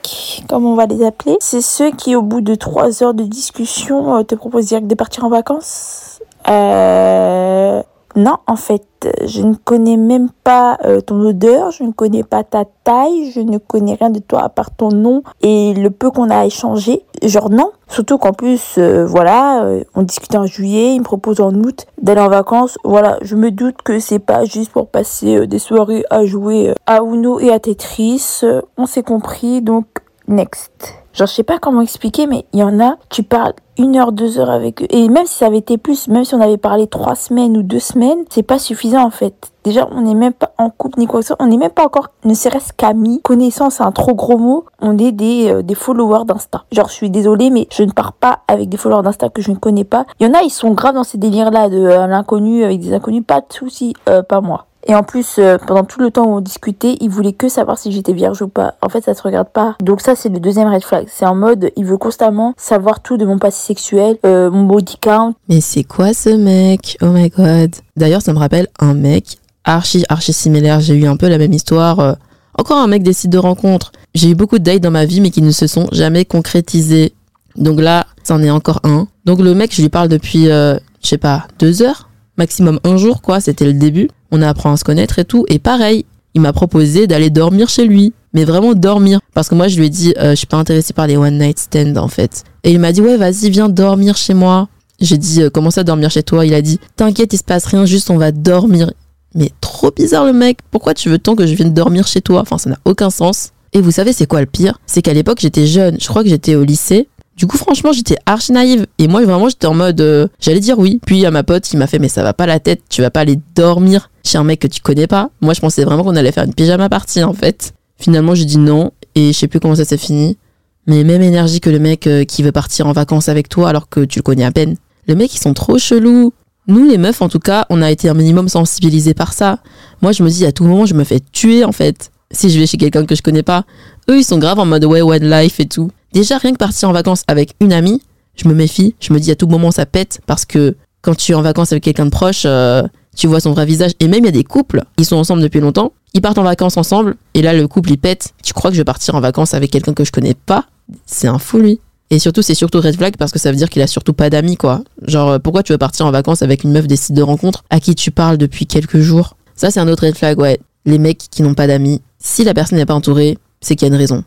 comme on va les appeler, c'est ceux qui, au bout de trois heures de discussion, euh, te proposent direct de partir en vacances. Euh, non, en fait, je ne connais même pas euh, ton odeur, je ne connais pas ta taille, je ne connais rien de toi à part ton nom et le peu qu'on a échangé. Genre non, surtout qu'en plus, euh, voilà, euh, on discute en juillet, il me propose en août d'aller en vacances. Voilà, je me doute que c'est pas juste pour passer des soirées à jouer à Uno et à Tetris. on s'est compris, donc next. Genre, je sais pas comment expliquer, mais il y en a, tu parles une heure, deux heures avec eux. Et même si ça avait été plus, même si on avait parlé trois semaines ou deux semaines, c'est pas suffisant en fait. Déjà, on n'est même pas en couple ni quoi que ce soit. On n'est même pas encore, ne serait-ce qu'amis. Connaissance, c'est un trop gros mot. On est des, euh, des followers d'Insta. Genre, je suis désolée, mais je ne pars pas avec des followers d'Insta que je ne connais pas. Il y en a, ils sont graves dans ces délires-là de euh, l'inconnu avec des inconnus. Pas de soucis, euh, pas moi. Et en plus, euh, pendant tout le temps où on discutait, il voulait que savoir si j'étais vierge ou pas. En fait, ça se regarde pas. Donc ça, c'est le deuxième red flag. C'est en mode, il veut constamment savoir tout de mon passé sexuel, euh, mon body count. Mais c'est quoi ce mec? Oh my god. D'ailleurs, ça me rappelle un mec archi, archi similaire. J'ai eu un peu la même histoire. euh, Encore un mec des sites de rencontres. J'ai eu beaucoup de dates dans ma vie, mais qui ne se sont jamais concrétisés. Donc là, c'en est encore un. Donc le mec, je lui parle depuis, je sais pas, deux heures? Maximum un jour, quoi. C'était le début. On apprend à se connaître et tout. Et pareil, il m'a proposé d'aller dormir chez lui. Mais vraiment dormir. Parce que moi, je lui ai dit, euh, je suis pas intéressée par les one night stand, en fait. Et il m'a dit, ouais, vas-y, viens dormir chez moi. J'ai dit, euh, comment ça dormir chez toi? Il a dit, t'inquiète, il se passe rien, juste on va dormir. Mais trop bizarre le mec. Pourquoi tu veux tant que je vienne dormir chez toi? Enfin, ça n'a aucun sens. Et vous savez, c'est quoi le pire? C'est qu'à l'époque, j'étais jeune. Je crois que j'étais au lycée. Du coup, franchement, j'étais archi naïve. Et moi, vraiment, j'étais en mode, euh, j'allais dire oui. Puis à ma pote, qui m'a fait, mais ça va pas la tête. Tu vas pas aller dormir chez un mec que tu connais pas. Moi, je pensais vraiment qu'on allait faire une pyjama party, en fait. Finalement, j'ai dit non. Et je sais plus comment ça s'est fini. Mais même énergie que le mec euh, qui veut partir en vacances avec toi alors que tu le connais à peine. Les mecs, ils sont trop chelous. Nous, les meufs, en tout cas, on a été un minimum sensibilisés par ça. Moi, je me dis, à tout moment, je me fais tuer, en fait. Si je vais chez quelqu'un que je connais pas. Eux, ils sont graves en mode, ouais, one life et tout. Déjà, rien que partir en vacances avec une amie, je me méfie. Je me dis, à tout moment, ça pète. Parce que quand tu es en vacances avec quelqu'un de proche, euh, tu vois son vrai visage. Et même, il y a des couples, ils sont ensemble depuis longtemps. Ils partent en vacances ensemble. Et là, le couple, il pète. Tu crois que je vais partir en vacances avec quelqu'un que je connais pas? C'est un fou, lui. Et surtout, c'est surtout red flag parce que ça veut dire qu'il a surtout pas d'amis, quoi. Genre, euh, pourquoi tu veux partir en vacances avec une meuf des sites de rencontres à qui tu parles depuis quelques jours? Ça, c'est un autre red flag, ouais. Les mecs qui n'ont pas d'amis. Si la personne n'est pas entourée, c'est qu'il y a une raison.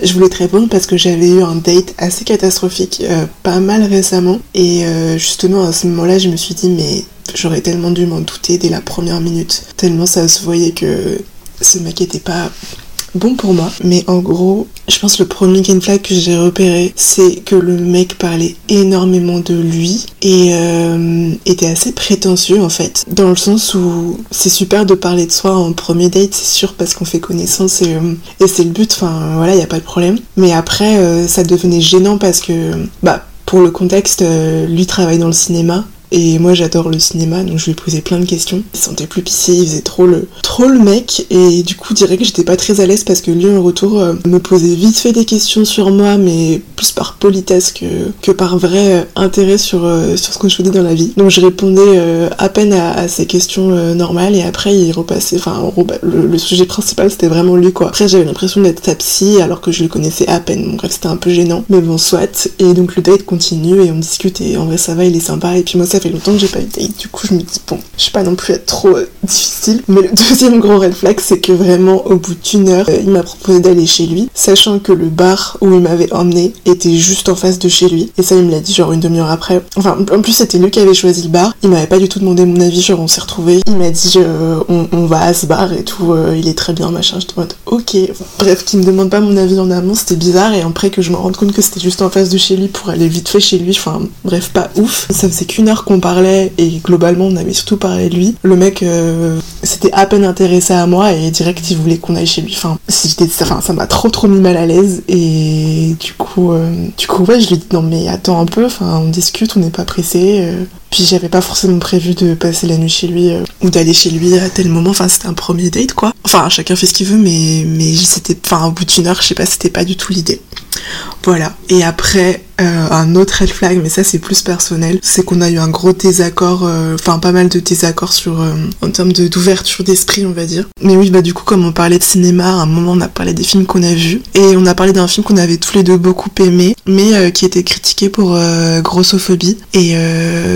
Je voulais te répondre parce que j'avais eu un date assez catastrophique euh, pas mal récemment. Et euh, justement à ce moment-là je me suis dit mais j'aurais tellement dû m'en douter dès la première minute. Tellement ça se voyait que ce mec était pas bon pour moi mais en gros je pense que le premier green flag que j'ai repéré c'est que le mec parlait énormément de lui et euh, était assez prétentieux en fait. Dans le sens où c'est super de parler de soi en premier date c'est sûr parce qu'on fait connaissance et, euh, c'est le but enfin voilà il y a pas de problème. Mais après euh, ça devenait gênant parce que bah pour le contexte lui travaille dans le cinéma et moi j'adore le cinéma donc je lui posais plein de questions. Il se sentait plus pissé, il faisait trop le, trop le mec. Et du coup dirais que j'étais pas très à l'aise parce que lui en retour euh, me posait vite fait des questions sur moi mais plus par politesse que, que par vrai euh, intérêt sur, euh, sur ce que je faisais dans la vie. Donc je répondais à peine à, ces questions normales. Et après il repassait, enfin en gros, le, le sujet principal c'était vraiment lui quoi. Après j'avais l'impression d'être sa psy alors que je le connaissais à peine. Donc bref c'était un peu gênant. Mais bon soit. Et donc le date continue et on discute. Et en vrai ça va il est sympa. Et puis moi ça fait longtemps que j'ai pas eu de date. Du coup je me dis bon je sais pas non plus être trop euh, difficile. Mais le deuxième gros red flag c'est que vraiment au bout d'une heure euh, il m'a proposé d'aller chez lui sachant que le bar où il m'avait emmené était juste en face de chez lui. Et ça il me l'a dit genre une demi-heure après. Enfin en plus c'était lui qui avait choisi le bar. Il m'avait pas du tout demandé mon avis genre on s'est retrouvés. Il m'a dit euh, on, va à ce bar et tout il est très bien machin. J'étais en mode ok. Bref qu'il me demande pas mon avis en amont c'était bizarre. Et après que je me rende compte que c'était juste en face de chez lui pour aller vite fait chez lui enfin bref pas ouf. Ça faisait qu'une heure qu'on parlait et globalement on avait surtout parlé de lui le mec euh, s'était à peine intéressé à moi et direct il voulait qu'on aille chez lui enfin j'étais enfin ça m'a trop trop mis mal à l'aise et du coup euh, du coup ouais je lui ai dit non mais attends un peu enfin on discute on n'est pas pressé euh, Puis j'avais pas forcément prévu de passer la nuit chez lui ou d'aller chez lui à tel moment. Enfin, c'était un premier date, quoi. Enfin, chacun fait ce qu'il veut, mais, mais c'était, enfin, au bout d'une heure, je sais pas, c'était pas du tout l'idée. Voilà. Et après, euh, un autre red flag, mais ça c'est plus personnel, c'est qu'on a eu un gros désaccord, euh, enfin pas mal de désaccords sur euh, en termes de d'ouverture d'esprit, on va dire. Mais oui, bah du coup, comme on parlait de cinéma, à un moment on a parlé des films qu'on a vus et on a parlé d'un film qu'on avait tous les deux beaucoup aimé, mais qui était critiqué pour grossophobie. Et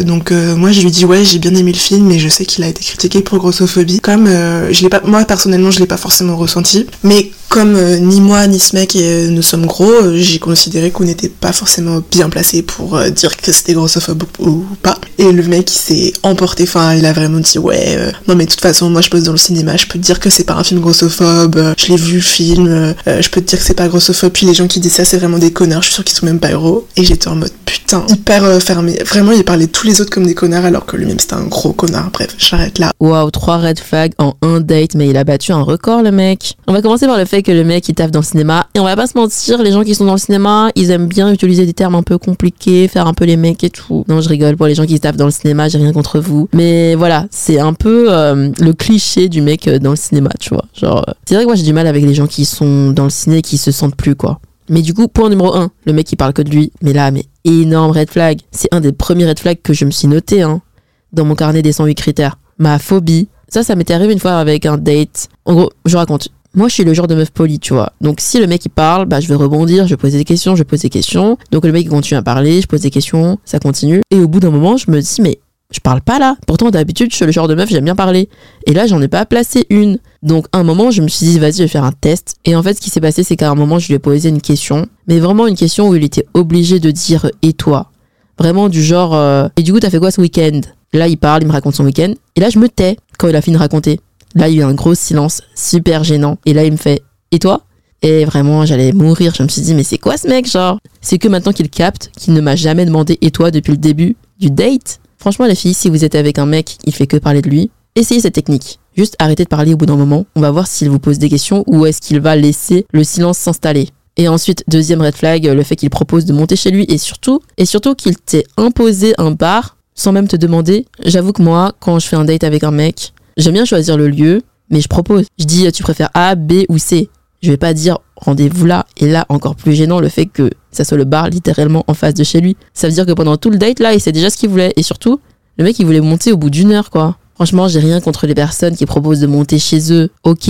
donc moi je lui dis ouais j'ai bien aimé le film, mais je sais qu'il a été critiqué pour grossophobie. Comme je l'ai pas, moi personnellement je l'ai pas forcément ressenti, mais comme ni moi ni ce mec ne sommes gros, j'ai considéré qu'on n'était pas forcément bien placé pour euh, dire que c'était grossophobe ou, pas. Et le mec il s'est emporté, enfin il a vraiment dit ouais, euh, non mais de toute façon moi je pose dans le cinéma, je peux te dire que c'est pas un film grossophobe, euh, je l'ai vu le film, je peux te dire que c'est pas grossophobe, puis les gens qui disent ça c'est vraiment des connards, je suis sûre qu'ils sont même pas héros. Et j'étais en mode putain, hyper fermé. Vraiment il parlait tous les autres comme des connards alors que lui-même c'était un gros connard. Bref, j'arrête là. Waouh, trois red flags en un date, mais il a battu un record le mec. On va commencer par le fait que le mec il taffe dans le cinéma, et on va pas se mentir, les gens qui sont dans le cinéma, ils aiment bien utiliser des termes un peu compliqués, faire un peu les mecs et tout. Non, je rigole pour les gens qui se tapent dans le cinéma, j'ai rien contre vous. Mais voilà, c'est un peu euh, le cliché du mec euh, dans le cinéma, tu vois. Genre, euh, c'est vrai que moi j'ai du mal avec les gens qui sont dans le ciné et qui se sentent plus, quoi. Mais du coup, point numéro 1, le mec qui parle que de lui. Mais là, mais énorme red flag. C'est un des premiers red flags que je me suis noté, hein, dans mon carnet des 108 critères. Ma phobie. Ça, ça m'était arrivé une fois avec un date. En gros, je raconte. Moi, je suis le genre de meuf polie, tu vois. Donc, si le mec il parle, bah, je vais rebondir, je poser des questions, je poser des questions. Donc, le mec continue à parler, je pose des questions, ça continue. Et au bout d'un moment, je me dis, mais je parle pas là. Pourtant, d'habitude, je suis le genre de meuf, j'aime bien parler. Et là, j'en ai pas placé une. Donc, à un moment, je me suis dit, vas-y, je vais faire un test. Et en fait, ce qui s'est passé, c'est qu'à un moment, je lui ai posé une question. Mais vraiment une question où il était obligé de dire, et toi? Vraiment du genre, euh, et du coup, t'as fait quoi ce week-end? Là, il parle, il me raconte son week-end. Et là, je me tais quand il a fini de raconter. Là, il y a eu un gros silence, super gênant. Et là, il me fait Et toi? Et vraiment, j'allais mourir. Je me suis dit Mais c'est quoi ce mec, genre? C'est que maintenant qu'il capte qu'il ne m'a jamais demandé Et toi depuis le début du date? Franchement, les filles, si vous êtes avec un mec, il fait que parler de lui, essayez cette technique. Juste arrêtez de parler au bout d'un moment. On va voir s'il vous pose des questions ou est-ce qu'il va laisser le silence s'installer. Et ensuite, deuxième red flag, le fait qu'il propose de monter chez lui et surtout, et surtout qu'il t'ait imposé un bar sans même te demander. J'avoue que moi, quand je fais un date avec un mec, J'aime bien choisir le lieu, mais je propose. Je dis, tu préfères A, B ou C. Je vais pas dire rendez-vous là. Et là, encore plus gênant, le fait que ça soit le bar littéralement en face de chez lui. Ça veut dire que pendant tout le date, là, il sait déjà ce qu'il voulait. Et surtout, le mec, il voulait monter au bout d'une heure, quoi. Franchement, j'ai rien contre les personnes qui proposent de monter chez eux. Ok,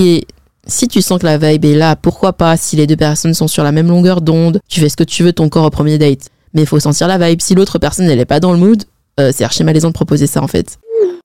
si tu sens que la vibe est là, pourquoi pas Si les deux personnes sont sur la même longueur d'onde, tu fais ce que tu veux ton corps au premier date. Mais il faut sentir la vibe. Si l'autre personne, elle est pas dans le mood, euh, c'est archi malaisant de proposer ça, en fait.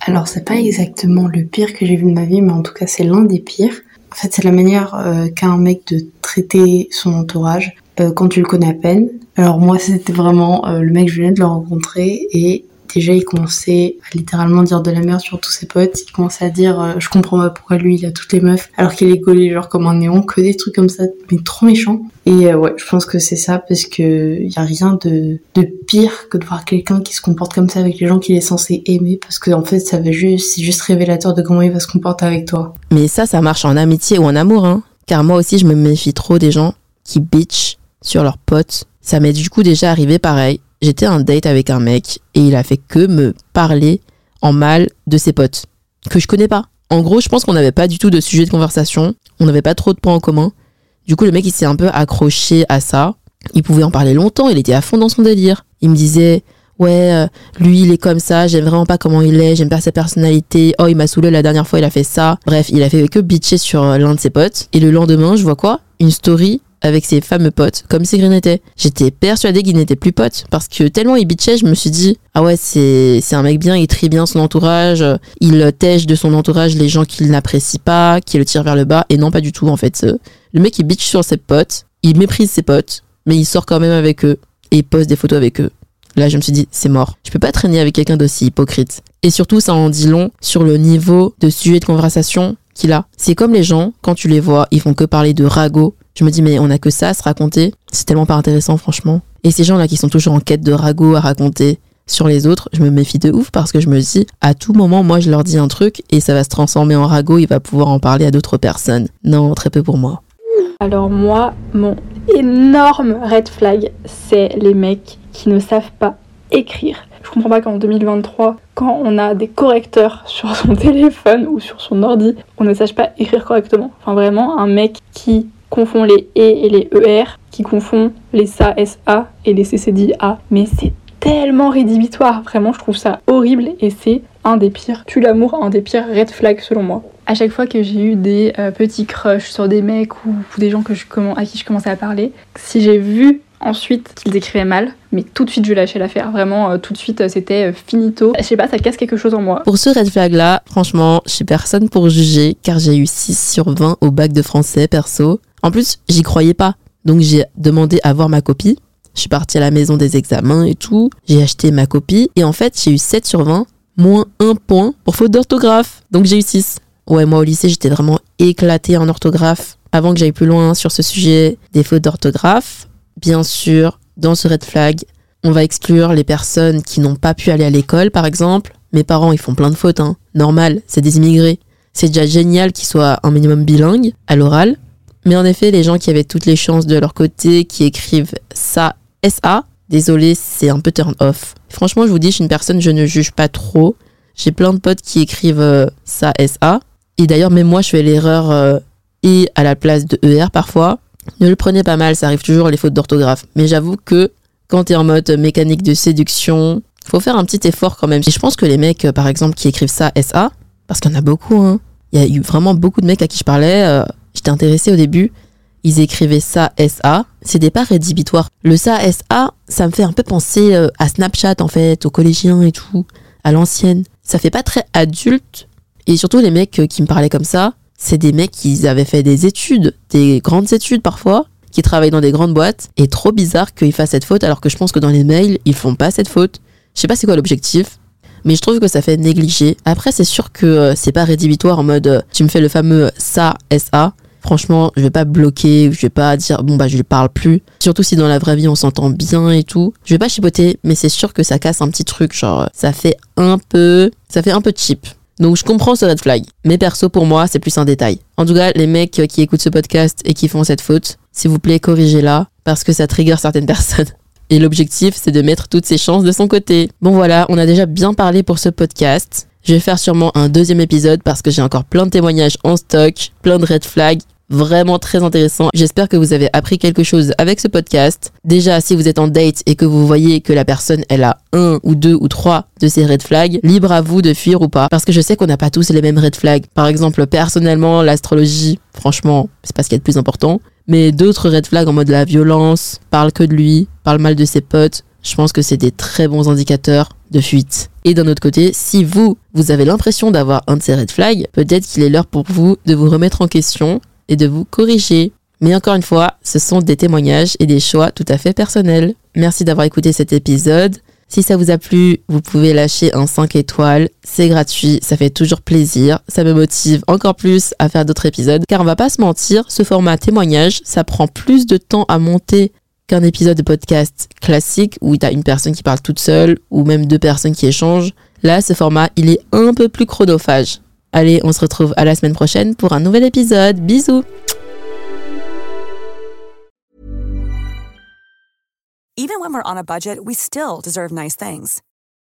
Alors c'est pas exactement le pire que j'ai vu de ma vie, mais en tout cas c'est l'un des pires. En fait c'est la manière euh, qu'a un mec de traiter son entourage euh, quand tu le connais à peine. Alors moi c'était vraiment euh, le mec je venais de le rencontrer et déjà il commençait à littéralement dire de la merde sur tous ses potes. Il commençait à dire euh, je comprends pas pourquoi lui il a toutes les meufs alors qu'il est gaulé genre comme un néon, que des trucs comme ça, mais trop méchant. Et euh, ouais, je pense que c'est ça parce que y a rien de, pire que de voir quelqu'un qui se comporte comme ça avec les gens qu'il est censé aimer parce que en fait ça va juste c'est juste révélateur de comment il va se comporter avec toi. Mais ça ça marche en amitié ou en amour hein. Car moi aussi je me méfie trop des gens qui bitch sur leurs potes. Ça m'est du coup déjà arrivé pareil j'étais un date avec un mec et il a fait que me parler en mal de ses potes que je connais pas. En gros, je pense qu'on n'avait pas du tout de sujet de conversation, on n'avait pas trop de points en commun. Du coup, le mec il s'est un peu accroché à ça. Il pouvait en parler longtemps, il était à fond dans son délire. Il me disait ouais, euh, lui il est comme ça, j'aime vraiment pas comment il est, j'aime pas sa personnalité. Oh, il m'a saoulé la dernière fois, il a fait ça. Bref, il a fait que bitcher sur euh, l'un de ses potes. Et le lendemain, je vois quoi? Une story avec ses fameux potes, comme si rien. J'étais persuadée qu'il n'était plus pote, parce que tellement il bitchait, je me suis dit, ah ouais, c'est, c'est un mec bien, il trie bien son entourage, il tèche de son entourage les gens qu'il n'apprécie pas, qui le tire vers le bas, et non pas du tout en fait. Le mec il bitch sur ses potes, il méprise ses potes, mais il sort quand même avec eux, et il poste des photos avec eux. Là, je me suis dit, c'est mort. Je peux pas traîner avec quelqu'un d'aussi hypocrite. Et surtout, ça en dit long sur le niveau de sujet de conversation qu'il a. C'est comme les gens, quand tu les vois, ils font que parler de ragots, je me dis, mais on a que ça à se raconter. C'est tellement pas intéressant, franchement. Et ces gens-là qui sont toujours en quête de ragots à raconter sur les autres, je me méfie de ouf parce que je me dis, à tout moment, moi, je leur dis un truc et ça va se transformer en ragot, il va pouvoir en parler à d'autres personnes. Non, très peu pour moi. Alors moi, mon énorme red flag, c'est les mecs qui ne savent pas écrire. Je comprends pas qu'en 2023, quand on a des correcteurs sur son téléphone ou sur son ordi, on ne sache pas écrire correctement. Enfin vraiment, un mec qui confond les E et les ER, qui confond les SA, SA et les CCD A. Mais c'est tellement rédhibitoire, vraiment je trouve ça horrible et c'est un des pires, tue l'amour, un des pires red flags selon moi. À chaque fois que j'ai eu des euh, petits crushs sur des mecs ou, des gens que je, à qui je commençais à parler, si j'ai vu ensuite qu'ils écrivaient mal, mais tout de suite je lâchais l'affaire. Vraiment, euh, tout de suite euh, c'était finito. Je sais pas, ça casse quelque chose en moi. Pour ce red flag là, franchement, je suis personne pour juger car j'ai eu 6 sur 20 au bac de français perso. En plus, j'y croyais pas. Donc j'ai demandé à voir ma copie. Je suis partie à la maison des examens et tout. J'ai acheté ma copie. Et en fait, j'ai eu 7 sur 20, moins 1 point pour faute d'orthographe. Donc j'ai eu 6. Ouais, moi au lycée, j'étais vraiment éclatée en orthographe. Avant que j'aille plus loin sur ce sujet des fautes d'orthographe, bien sûr, dans ce red flag, on va exclure les personnes qui n'ont pas pu aller à l'école, par exemple. Mes parents, ils font plein de fautes, hein. Normal, c'est des immigrés. C'est déjà génial qu'ils soient un minimum bilingues à l'oral. Mais en effet, les gens qui avaient toutes les chances de leur côté, qui écrivent ça, SA, désolé, c'est un peu turn off. Franchement, je vous dis, je suis une personne, je ne juge pas trop. J'ai plein de potes qui écrivent euh, ça, SA. Et d'ailleurs, même moi, je fais l'erreur euh, I à la place de ER parfois. Ne le prenez pas mal, ça arrive toujours les fautes d'orthographe. Mais j'avoue que quand tu es en mode mécanique de séduction, faut faire un petit effort quand même. Et je pense que les mecs, euh, par exemple, qui écrivent ça SA, parce qu'il y en a beaucoup, hein. Il y a eu vraiment beaucoup de mecs à qui je parlais j'étais intéressée au début, ils écrivaient ça SA. C'était pas rédhibitoire. Le ça SA, ça me fait un peu penser euh, à Snapchat en fait, aux collégiens et tout, à l'ancienne. Ça fait pas très adulte. Et surtout les mecs euh, qui me parlaient comme ça, c'est des mecs qui avaient fait des études, des grandes études parfois, qui travaillent dans des grandes boîtes. Et trop bizarre qu'ils fassent cette faute alors que je pense que dans les mails, ils font pas cette faute. Je sais pas c'est quoi l'objectif mais je trouve que ça fait négliger. Après, c'est sûr que euh, c'est pas rédhibitoire en mode tu me fais le fameux ça SA franchement, je vais pas bloquer, je vais pas dire bon bah je lui parle plus. Surtout si dans la vraie vie on s'entend bien et tout. Je vais pas chipoter, mais c'est sûr que ça casse un petit truc, genre ça fait un peu, ça fait un peu cheap. Donc je comprends ce red flag, mais perso pour moi c'est plus un détail. En tout cas, les mecs qui écoutent ce podcast et qui font cette faute, s'il vous plaît corrigez-la parce que ça trigger certaines personnes. Et l'objectif, c'est de mettre toutes ses chances de son côté. Bon voilà, on a déjà bien parlé pour ce podcast. Je vais faire sûrement un deuxième épisode parce que j'ai encore plein de témoignages en stock, plein de red flags vraiment très intéressant. J'espère que vous avez appris quelque chose avec ce podcast. Déjà, si vous êtes en date et que vous voyez que la personne, elle a un ou deux ou trois de ces red flags, libre à vous de fuir ou pas. Parce que je sais qu'on n'a pas tous les mêmes red flags. Par exemple, personnellement, l'astrologie, franchement, c'est pas ce qui est le plus important. Mais d'autres red flags en mode la violence, parle que de lui, parle mal de ses potes, je pense que c'est des très bons indicateurs de fuite. Et d'un autre côté, si vous, vous avez l'impression d'avoir un de ces red flags, peut-être qu'il est l'heure pour vous de vous remettre en question et de vous corriger. Mais encore une fois, ce sont des témoignages et des choix tout à fait personnels. Merci d'avoir écouté cet épisode. Si ça vous a plu, vous pouvez lâcher un 5 étoiles. C'est gratuit, ça fait toujours plaisir. Ça me motive encore plus à faire d'autres épisodes. Car on va pas se mentir, ce format témoignage, ça prend plus de temps à monter qu'un épisode de podcast classique où tu une personne qui parle toute seule ou même deux personnes qui échangent. Là, ce format, il est un peu plus chronophage. Allez, on se retrouve à la semaine prochaine pour un nouvel épisode. Bisous Even when we're on a budget, we still deserve nice things.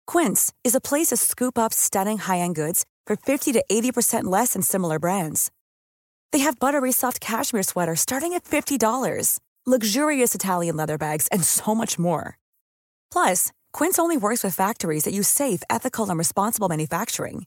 Quince is a place to scoop up stunning high-end goods for 50 to 80% less than similar brands. They have buttery soft cashmere sweaters starting at $50, luxurious Italian leather bags, and so much more. Plus, Quince only works with factories that use safe, ethical, and responsible manufacturing.